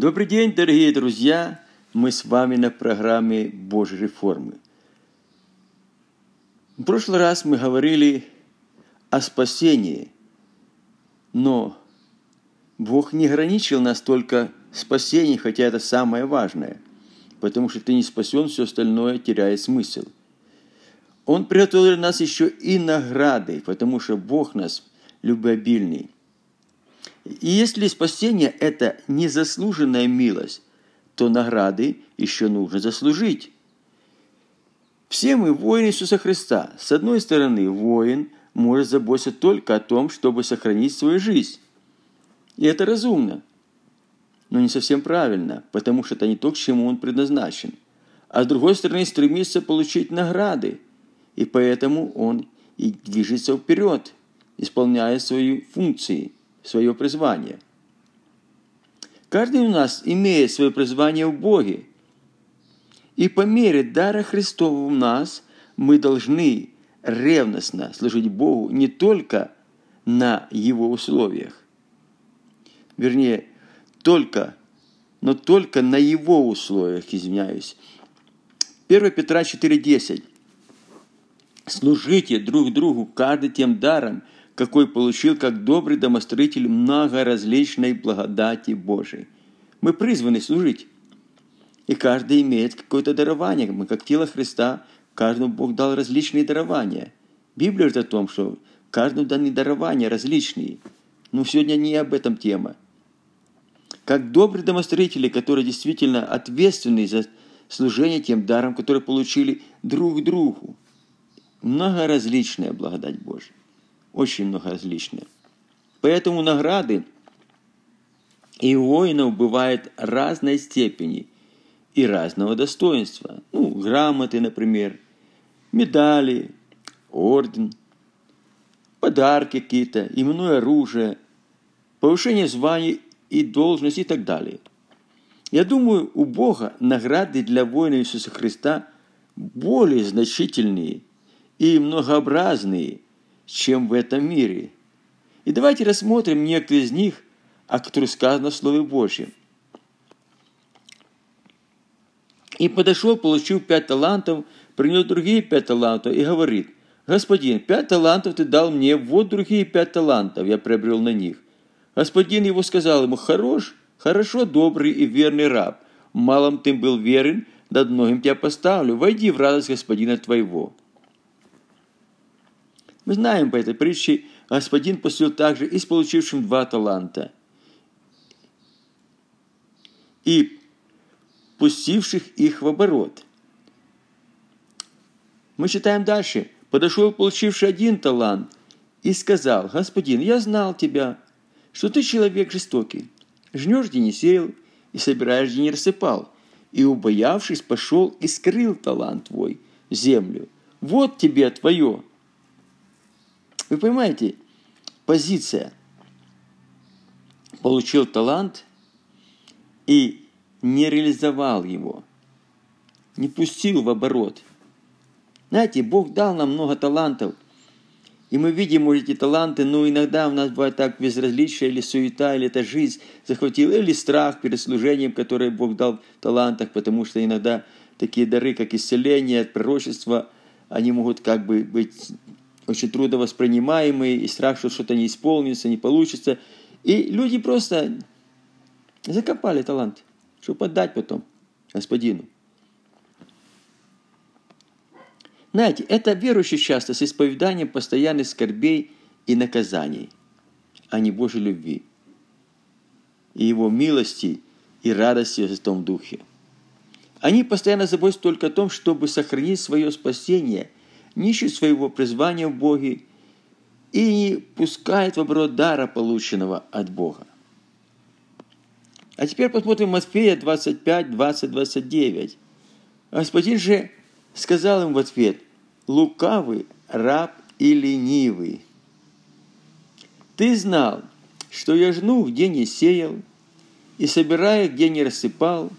Добрый день, дорогие друзья! Мы с вами на программе Божьей реформы. В прошлый раз мы говорили о спасении, но Бог не ограничил нас только спасением, хотя это самое важное, потому что ты не спасен, все остальное теряет смысл. Он приготовил нас еще и награды, потому что Бог нас любвеобильный. И если спасение – это незаслуженная милость, то награды еще нужно заслужить. Все мы воины Иисуса Христа. С одной стороны, воин может заботиться только о том, чтобы сохранить свою жизнь. И это разумно, но не совсем правильно, потому что это не то, к чему он предназначен. А с другой стороны, стремится получить награды, и поэтому он и движется вперед, исполняя свои функции – свое призвание. Каждый у нас имеет свое призвание в Боге. И по мере дара Христова у нас мы должны ревностно служить Богу не только на Его условиях. Вернее, только, но только на Его условиях, извиняюсь. 1 Петра 4,10. Служите друг другу каждый тем даром – какой получил как добрый домостроитель многоразличной благодати Божией. Мы призваны служить. И каждый имеет какое-то дарование. Мы, как тело Христа, каждому Бог дал различные дарования. Библия говорит о том, что каждому даны дарования различные. Но сегодня не об этом тема. Как добрые домостроители, которые действительно ответственны за служение тем даром, которые получили друг другу. Многоразличная благодать Божья очень много различные. Поэтому награды и воинов бывают разной степени и разного достоинства. Ну, грамоты, например, медали, орден, подарки какие-то, именное оружие, повышение званий и должности и так далее. Я думаю, у Бога награды для воина Иисуса Христа более значительные и многообразные – чем в этом мире. И давайте рассмотрим некоторые из них, о которых сказано в Слове Божьем. И подошел, получил пять талантов, принес другие пять талантов и говорит, «Господин, пять талантов ты дал мне, вот другие пять талантов я приобрел на них». Господин его сказал ему, «Хорош, хорошо, добрый и верный раб, малом ты был верен, над многим тебя поставлю, войди в радость господина твоего». Мы знаем по этой притче, господин поступил также и с получившим два таланта. И пустивших их в оборот. Мы читаем дальше. Подошел получивший один талант и сказал, «Господин, я знал тебя, что ты человек жестокий. Жнешь, где не сеял, и собираешь, где не рассыпал. И, убоявшись, пошел и скрыл талант твой землю. Вот тебе твое, вы понимаете, позиция. Получил талант и не реализовал его, не пустил в оборот. Знаете, Бог дал нам много талантов, и мы видим, может, эти таланты, но иногда у нас бывает так безразличие, или суета, или это жизнь захватила, или страх перед служением, которое Бог дал в талантах, потому что иногда такие дары, как исцеление, пророчество, они могут как бы быть очень трудовоспринимаемый, и страх, что что-то не исполнится, не получится. И люди просто закопали талант, чтобы отдать потом господину. Знаете, это верующий часто с исповеданием постоянных скорбей и наказаний, а не Божьей любви и Его милости и радости в Святом Духе. Они постоянно заботятся только о том, чтобы сохранить свое спасение – не своего призвания в Боге и не пускает в оборот дара, полученного от Бога. А теперь посмотрим Матфея 25, 20, 29. Господин же сказал им в ответ, лукавый, раб и ленивый. Ты знал, что я жну, где не сеял, и собирая, где не рассыпал,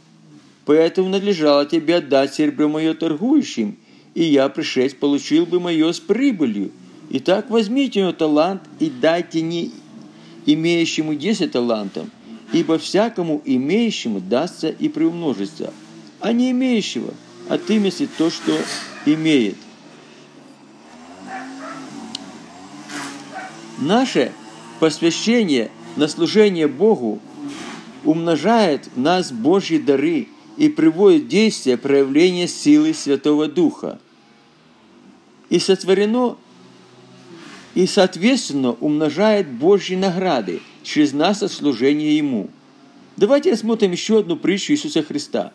поэтому надлежало тебе отдать серебро мое торгующим – и я, пришедший, получил бы мое с прибылью. Итак, возьмите у него талант и дайте не имеющему десять талантов, ибо всякому имеющему дастся и приумножится, а не имеющего отыместит то, что имеет. Наше посвящение на служение Богу умножает в нас Божьи дары и приводит в действие проявление силы Святого Духа. И сотворено, и соответственно умножает Божьи награды через нас от служения Ему. Давайте рассмотрим еще одну притчу Иисуса Христа.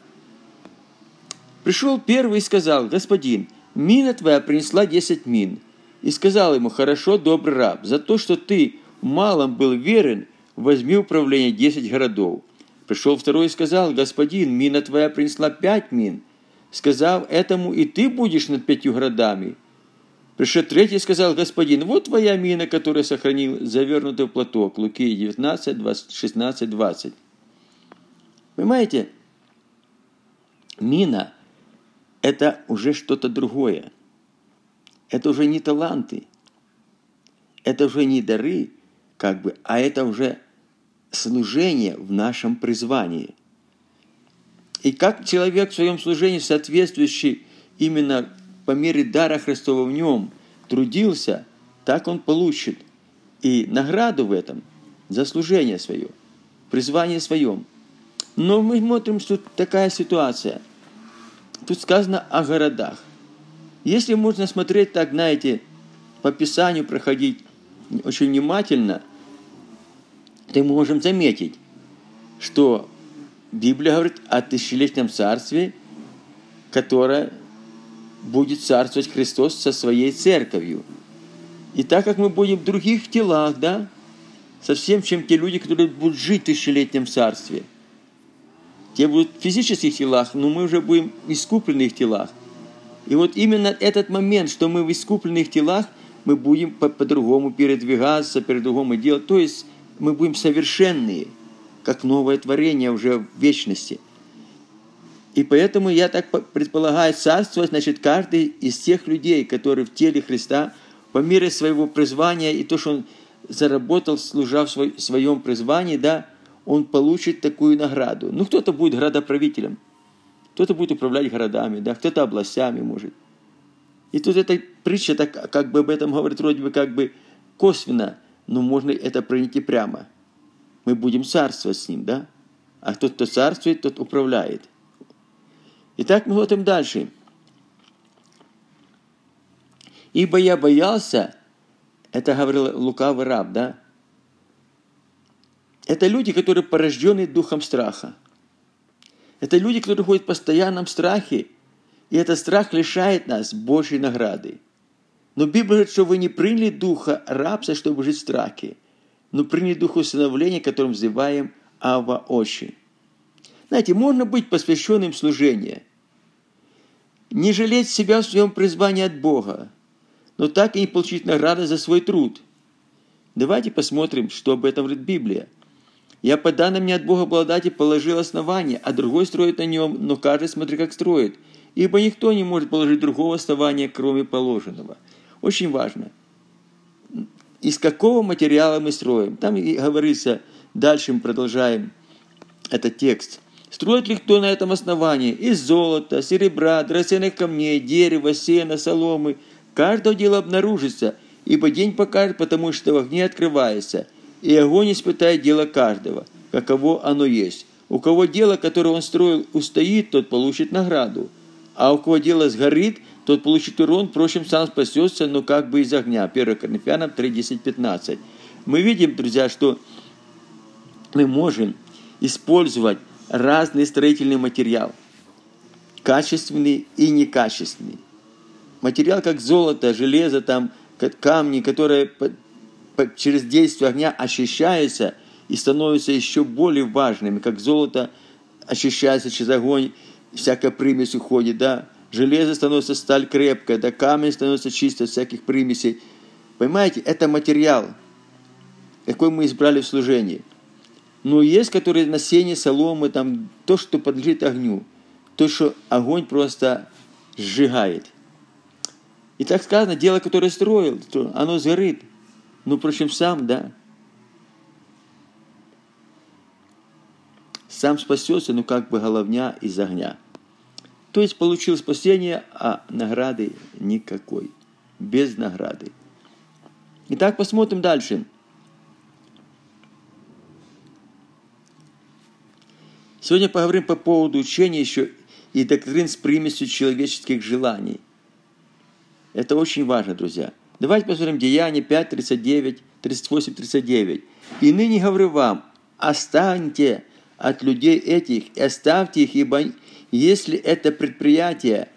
Пришел первый и сказал, «Господин, мина твоя принесла десять мин». И сказал ему, «Хорошо, добрый раб, за то, что ты малом был верен, возьми управление десять городов». Пришел второй и сказал, «Господин, мина твоя принесла пять мин». Сказав этому, «И ты будешь над пятью городами». Пришел третий и сказал, «Господин, вот твоя мина, которую сохранил, завернутый в платок». Луки 19, 20, 16, 20. Понимаете, мина – это уже что-то другое. Это уже не таланты, это уже не дары, как бы, а это уже служение в нашем призвании. И как человек в своем служении, соответствующий именно по мере дара Христова в нем, трудился, так он получит и награду в этом за служение свое, призвание своем. Но мы смотрим, что такая ситуация. Тут сказано о городах. Если можно смотреть так, знаете, по Писанию проходить очень внимательно – то мы можем заметить, что Библия говорит о тысячелетнем царстве, которое будет царствовать Христос со своей церковью. И так как мы будем в других телах, да, совсем чем те люди, которые будут жить в тысячелетнем царстве. Те будут в физических телах, но мы уже будем в искупленных телах. И вот именно этот момент, что мы в искупленных телах, мы будем по-другому передвигаться, по-другому делать. То есть мы будем совершенные, как новое творение уже в вечности. И поэтому я так предполагаю, царство, значит, каждый из тех людей, которые в теле Христа, по мере своего призвания и то, что он заработал, служа в своем призвании, да, он получит такую награду. Ну, кто-то будет градоправителем, кто-то будет управлять городами, да, кто-то областями может. И тут эта притча так, как бы об этом говорит вроде бы как бы косвенно, но можно это принять и прямо. Мы будем царствовать с ним, да? А тот, кто царствует, тот управляет. Итак, мы смотрим дальше. «Ибо я боялся», это говорил лукавый раб, да? Это люди, которые порождены духом страха. Это люди, которые ходят в постоянном страхе, и этот страх лишает нас Божьей награды. Но Библия говорит, что вы не приняли духа рабства, чтобы жить в страхе, но приняли дух усыновления, которым взываем Ава Очи. Знаете, можно быть посвященным служению, не жалеть себя в своем призвании от Бога, но так и не получить награды за свой труд. Давайте посмотрим, что об этом говорит Библия. «Я по данным мне от Бога благодати положил основание, а другой строит на нем, но каждый смотри, как строит. Ибо никто не может положить другого основания, кроме положенного». Очень важно. Из какого материала мы строим? Там и говорится, дальше мы продолжаем этот текст. Строит ли кто на этом основании? Из золота, серебра, драгоценных камней, дерева, сена, соломы. Каждое дело обнаружится, ибо день покажет, потому что в огне открывается, и огонь испытает дело каждого, каково оно есть. У кого дело, которое он строил, устоит, тот получит награду, а у кого дело сгорит – тот получит урон, впрочем, сам спасется, но как бы из огня. 1 Коринфянам 3, 10, 15. Мы видим, друзья, что мы можем использовать разный строительный материал. Качественный и некачественный. Материал как золото, железо, там, камни, которые через действие огня очищаются и становятся еще более важными, как золото очищается через огонь, всякая примесь уходит, да, Железо становится сталь крепкая, да камень становится чисто всяких примесей. Понимаете, это материал, какой мы избрали в служении. Но есть, которые на сене, соломы, там, то, что подлежит огню, то, что огонь просто сжигает. И так сказано, дело, которое строил, оно сгорит. Ну, впрочем, сам, да. сам спасется, но как бы головня из огня. То есть получил спасение, а награды никакой. Без награды. Итак, посмотрим дальше. Сегодня поговорим по поводу учения еще и доктрин с примесью человеческих желаний. Это очень важно, друзья. Давайте посмотрим Деяния 5, 39, 38, 39. «И ныне говорю вам, останьте от людей этих и оставьте их, ибо если это предприятие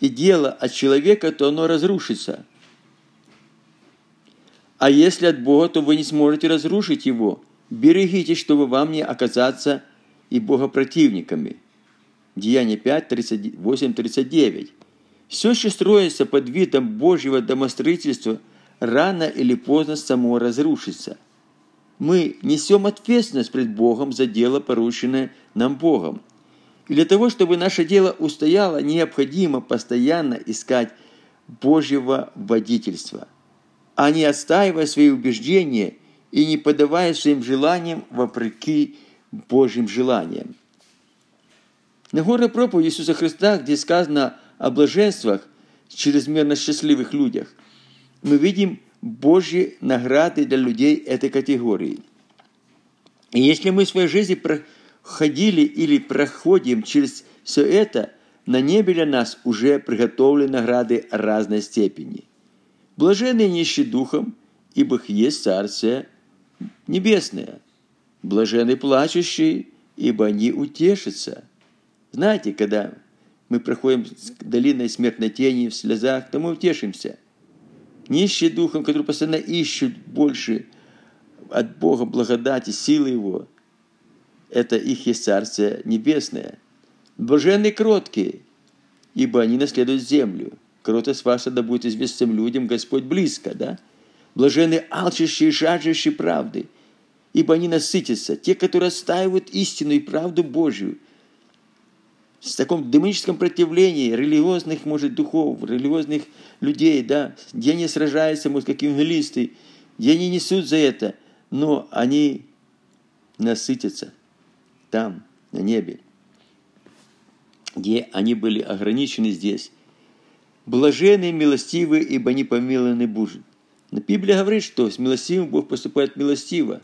и дело от человека, то оно разрушится. А если от Бога, то вы не сможете разрушить его. Берегитесь, чтобы вам не оказаться и богопротивниками. Деяние 5, 38, 39. Все, что строится под видом Божьего домостроительства, рано или поздно само разрушится. Мы несем ответственность пред Богом за дело, порученное нам Богом. Для того, чтобы наше дело устояло, необходимо постоянно искать Божьего водительства, а не отстаивая свои убеждения и не подавая своим желаниям вопреки Божьим желаниям. На горной проповеди Иисуса Христа, где сказано о блаженствах, чрезмерно счастливых людях, мы видим Божьи награды для людей этой категории. И если мы в своей жизни проходили или проходим через все это, на небе для нас уже приготовлены награды разной степени. Блаженные нищие духом, ибо их есть Царствие Небесное. Блаженные плачущие, ибо они утешатся. Знаете, когда мы проходим долиной смертной тени в слезах, то мы утешимся. Нищие духом, которые постоянно ищут больше от Бога благодати, силы Его, это их есть Царствие Небесное. Блаженные кроткие, ибо они наследуют землю. Кротость ваша да будет известным людям, Господь близко, да? Блаженные алчащие и жаждущие правды, ибо они насытятся. Те, которые отстаивают истину и правду Божью – в таком демоническом противлении религиозных, может, духов, религиозных людей, да, где они сражаются, может, как евангелисты, где они несут за это, но они насытятся там, на небе, где они были ограничены здесь. Блаженные, милостивые, ибо они помилованы Божьи. Но Библия говорит, что с милостивым Бог поступает милостиво.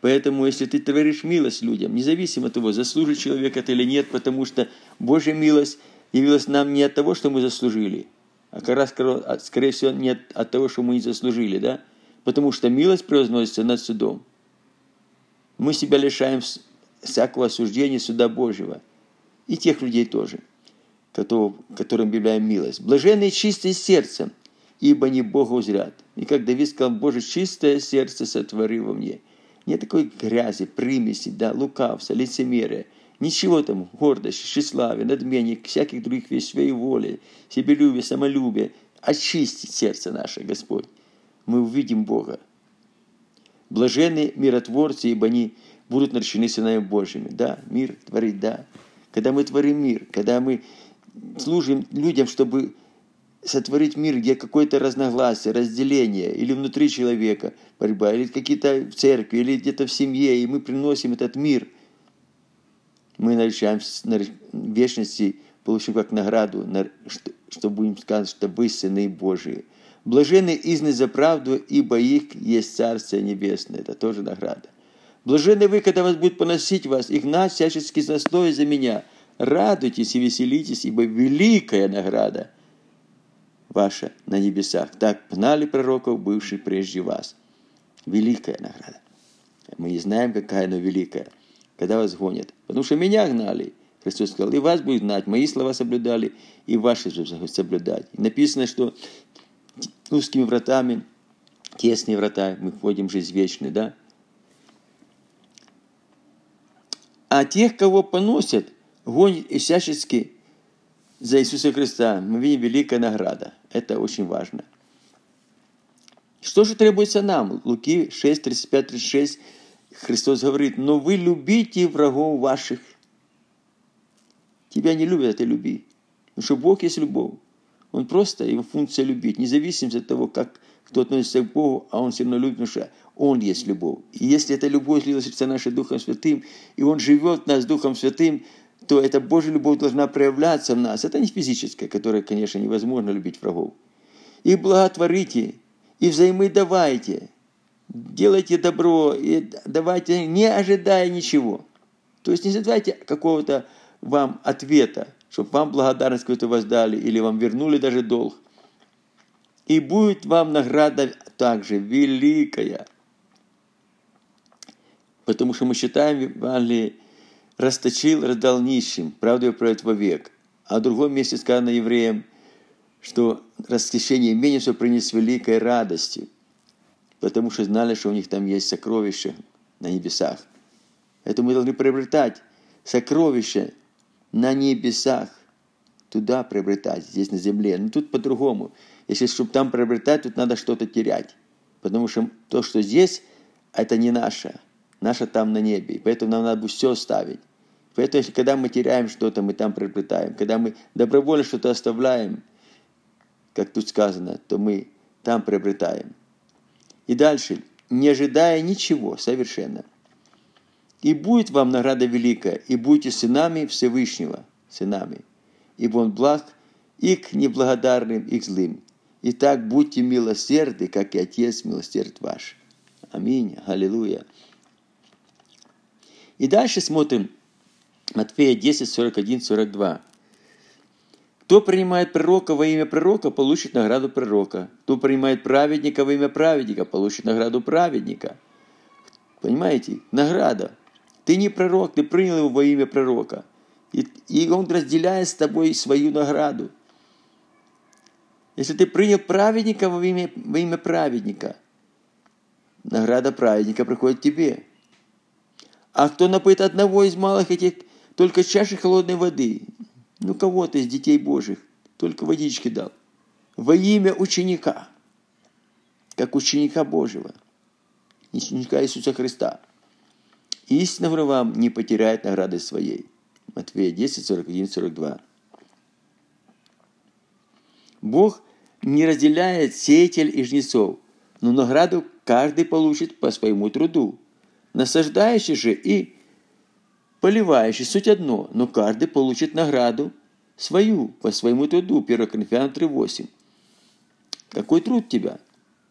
Поэтому, если ты творишь милость людям, независимо от того, заслужит человек это или нет, потому что Божья милость явилась нам не от того, что мы заслужили, а как раз, а, скорее всего, не от того, что мы не заслужили, да? Потому что милость превозносится над судом. Мы себя лишаем всякого осуждения суда Божьего. И тех людей тоже, которым объявляем милость. Блаженные чистые сердцем, ибо не Бога узрят. И как Давид сказал, Боже, чистое сердце сотвори во мне – нет такой грязи, примеси, да, лукавства, лицемерия. Ничего там, гордости, тщеславия, надмения, всяких других вещей, своей воли, себелюбия, самолюбия. Очисти сердце наше, Господь. Мы увидим Бога. Блаженные миротворцы, ибо они будут наречены сынами Божьими. Да, мир творить, да. Когда мы творим мир, когда мы служим людям, чтобы сотворить мир, где какое-то разногласие, разделение, или внутри человека борьба, или какие-то в церкви, или где-то в семье, и мы приносим этот мир, мы наречаем вечности, получим как награду, что будем сказать, что вы сыны Божии. Блаженны изны за правду, ибо их есть Царствие Небесное. Это тоже награда. Блаженны вы, когда вас будут поносить вас, и гнать всячески заслои за меня. Радуйтесь и веселитесь, ибо великая награда – ваша на небесах. Так гнали пророков, бывших прежде вас. Великая награда. Мы не знаем, какая она великая, когда вас гонят. Потому что меня гнали. Христос сказал, и вас будет гнать, мои слова соблюдали, и ваши соблюдать. И написано, что узкими вратами, тесные врата, мы входим в жизнь вечную, да? А тех, кого поносят, гонят и всячески за Иисуса Христа, мы видим великая награда. Это очень важно. Что же требуется нам? Луки 6, 35, 36 Христос говорит, но вы любите врагов ваших. Тебя не любят, а ты люби. Потому что Бог есть любовь. Он просто, его функция любить, независимо от того, как кто относится к Богу, а он все равно любит, потому что Он есть любовь. И если эта любовь слилась в сердца Духом Святым, и Он живет в нас Духом Святым, то эта Божья любовь должна проявляться в нас. Это не физическая, которая, конечно, невозможно любить врагов. И благотворите, и взаимодавайте, делайте добро, и давайте, не ожидая ничего. То есть не ожидайте какого-то вам ответа, чтобы вам благодарность какую-то воздали, или вам вернули даже долг. И будет вам награда также великая. Потому что мы считаем в Евангелии, расточил, раздал нищим, правду и правит вовек. А в другом месте сказано евреям, что расхищение имения все принес великой радости, потому что знали, что у них там есть сокровища на небесах. Это мы должны приобретать сокровища на небесах, туда приобретать, здесь на земле. Но тут по-другому. Если чтобы там приобретать, тут надо что-то терять. Потому что то, что здесь, это не наше. Наше там на небе. Поэтому нам надо все ставить. Поэтому, если когда мы теряем что-то, мы там приобретаем. Когда мы добровольно что-то оставляем, как тут сказано, то мы там приобретаем. И дальше, не ожидая ничего совершенно. И будет вам награда великая, и будете сынами Всевышнего, сынами. Ибо Он благ и к неблагодарным, и к злым. Итак, будьте милосерды, как и Отец милосерд ваш. Аминь. Аллилуйя. И дальше смотрим Матфея 10, 41, 42. Кто принимает пророка во имя пророка, получит награду пророка. Кто принимает праведника во имя праведника, получит награду праведника. Понимаете? Награда. Ты не пророк, ты принял его во имя пророка. И, и он разделяет с тобой свою награду. Если ты принял праведника во имя, во имя праведника, награда праведника приходит тебе. А кто напоит одного из малых этих только чаши холодной воды, ну кого-то из детей Божьих, только водички дал, во имя ученика, как ученика Божьего, ученика Иисуса Христа. Истинно вам не потеряет награды своей. Матфея 10, 41, 42. Бог не разделяет сеятель и жнецов, но награду каждый получит по своему труду. Насаждающий же и поливающий суть одно, но каждый получит награду свою по своему труду. 1 Коринфянам 3.8. Какой труд тебя?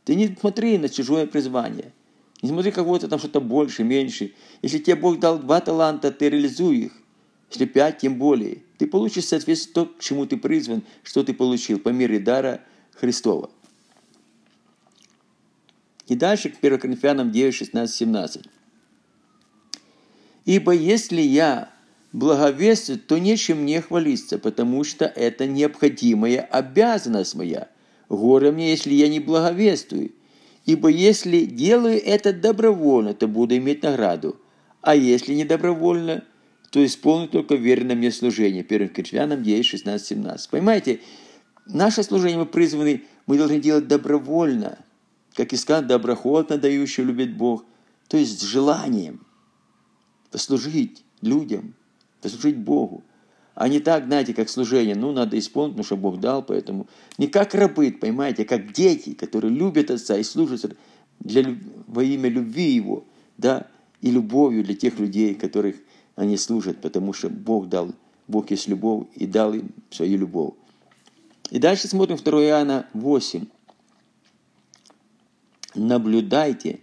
Ты не смотри на чужое призвание. Не смотри кого-то там что-то больше, меньше. Если тебе Бог дал два таланта, ты реализуй их. Если пять, тем более. Ты получишь соответственно то, к чему ты призван, что ты получил по мере дара Христова. И дальше к 1 Коринфянам 9, 16, 17. «Ибо если я благовествую, то нечем мне хвалиться, потому что это необходимая обязанность моя. Горе мне, если я не благовествую. Ибо если делаю это добровольно, то буду иметь награду. А если не добровольно, то исполню только верное мне служение. 1 Коринфянам 9, 16, 17. Понимаете, наше служение мы призваны, мы должны делать добровольно. Как и сказано, доброхотно дающий любит Бог. То есть с желанием послужить людям, послужить Богу. А не так, знаете, как служение, ну, надо исполнить, потому что Бог дал, поэтому не как рабы, понимаете, а как дети, которые любят Отца и служат для, во имя любви Его, да, и любовью для тех людей, которых они служат, потому что Бог дал, Бог есть любовь и дал им свою любовь. И дальше смотрим 2 Иоанна 8. Наблюдайте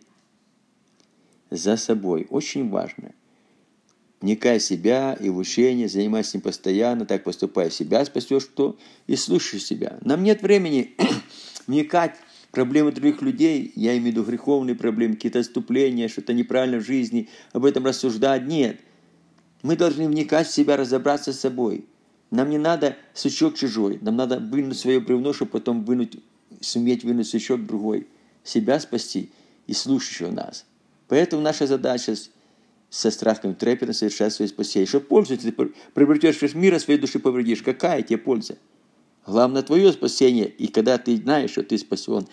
за собой. Очень важно вникай себя и в учение, занимайся им постоянно, так поступая, себя спасешь, что и слушай себя. Нам нет времени вникать проблемы других людей, я имею в виду греховные проблемы, какие-то отступления, что-то неправильно в жизни, об этом рассуждать. Нет. Мы должны вникать в себя, разобраться с собой. Нам не надо сучок чужой, нам надо вынуть свое бревно, чтобы потом вынуть, суметь вынуть сучок другой, себя спасти и слушающего нас. Поэтому наша задача со страхом трепетом совершать свое спасение. Что пользу ты приобретешь а своей души повредишь? Какая тебе польза? Главное твое спасение. И когда ты знаешь, что ты спасен,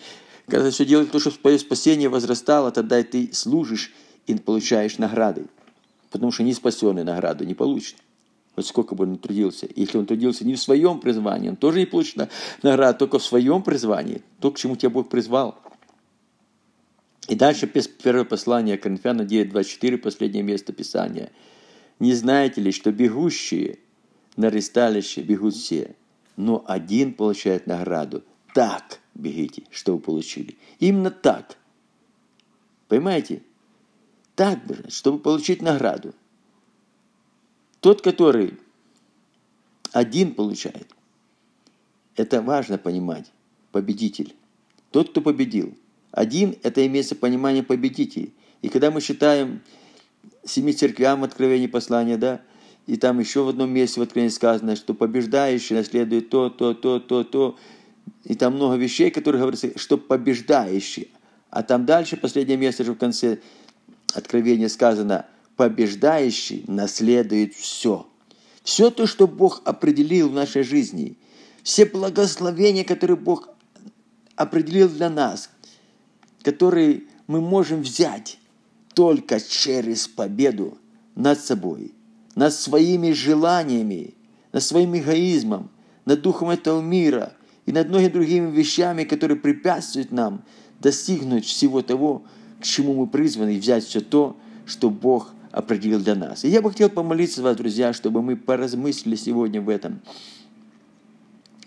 когда ты все делаешь, то, чтобы твое спасение возрастало, тогда ты служишь и получаешь награды. Потому что не спасенный награду не получит. Вот сколько бы он ни трудился. Если он трудился не в своем призвании, он тоже не получит награду, только в своем призвании. То, к чему тебя Бог призвал. И дальше первое послание Коринфянам 9.24, последнее место Писания. «Не знаете ли, что бегущие на ресталище бегут все, но один получает награду? Так бегите, что вы получили». Именно так. Понимаете? Так, чтобы получить награду. Тот, который один получает, это важно понимать, победитель. Тот, кто победил – один – это имеется понимание победителей. И когда мы считаем семи церквям Откровения послания, да, и там еще в одном месте в Откровении сказано, что побеждающий наследует то, то, то, то, то, и там много вещей, которые говорятся, что побеждающий. А там дальше, последнее место же в конце Откровения сказано, побеждающий наследует все. Все то, что Бог определил в нашей жизни, все благословения, которые Бог определил для нас, который мы можем взять только через победу над собой, над своими желаниями, над своим эгоизмом, над духом этого мира и над многими другими вещами, которые препятствуют нам достигнуть всего того, к чему мы призваны, взять все то, что Бог определил для нас. И я бы хотел помолиться вас, друзья, чтобы мы поразмыслили сегодня в этом.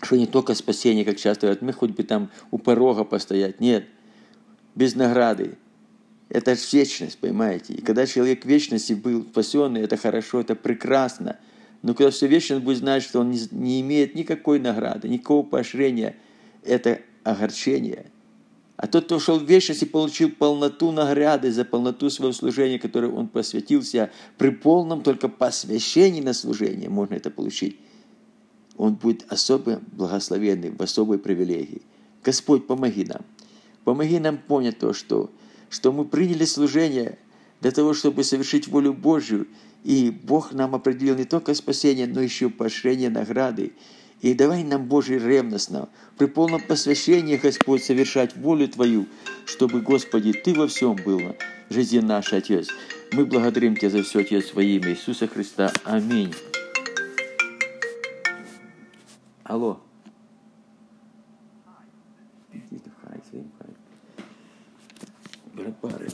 Что не только спасение, как часто говорят, мы хоть бы там у порога постоять. Нет – без награды. Это же вечность, понимаете? И когда человек в вечности был спасенный, это хорошо, это прекрасно. Но когда все вечность будет знать, что он не имеет никакой награды, никакого поощрения, это огорчение. А тот, кто ушел в вечность и получил полноту награды за полноту своего служения, которое он посвятил себя, при полном только посвящении на служение можно это получить, он будет особо благословенный, в особой привилегии. Господь, помоги нам. Помоги нам понять то, что, что мы приняли служение для того, чтобы совершить волю Божью, и Бог нам определил не только спасение, но еще поощрение награды. И давай нам, Боже, ревностно, при полном посвящении, Господь, совершать волю Твою, чтобы, Господи, Ты во всем было, жизнь наш, Отец. Мы благодарим Тебя за все, Отец, во имя Иисуса Христа. Аминь. Алло. Брат Барри,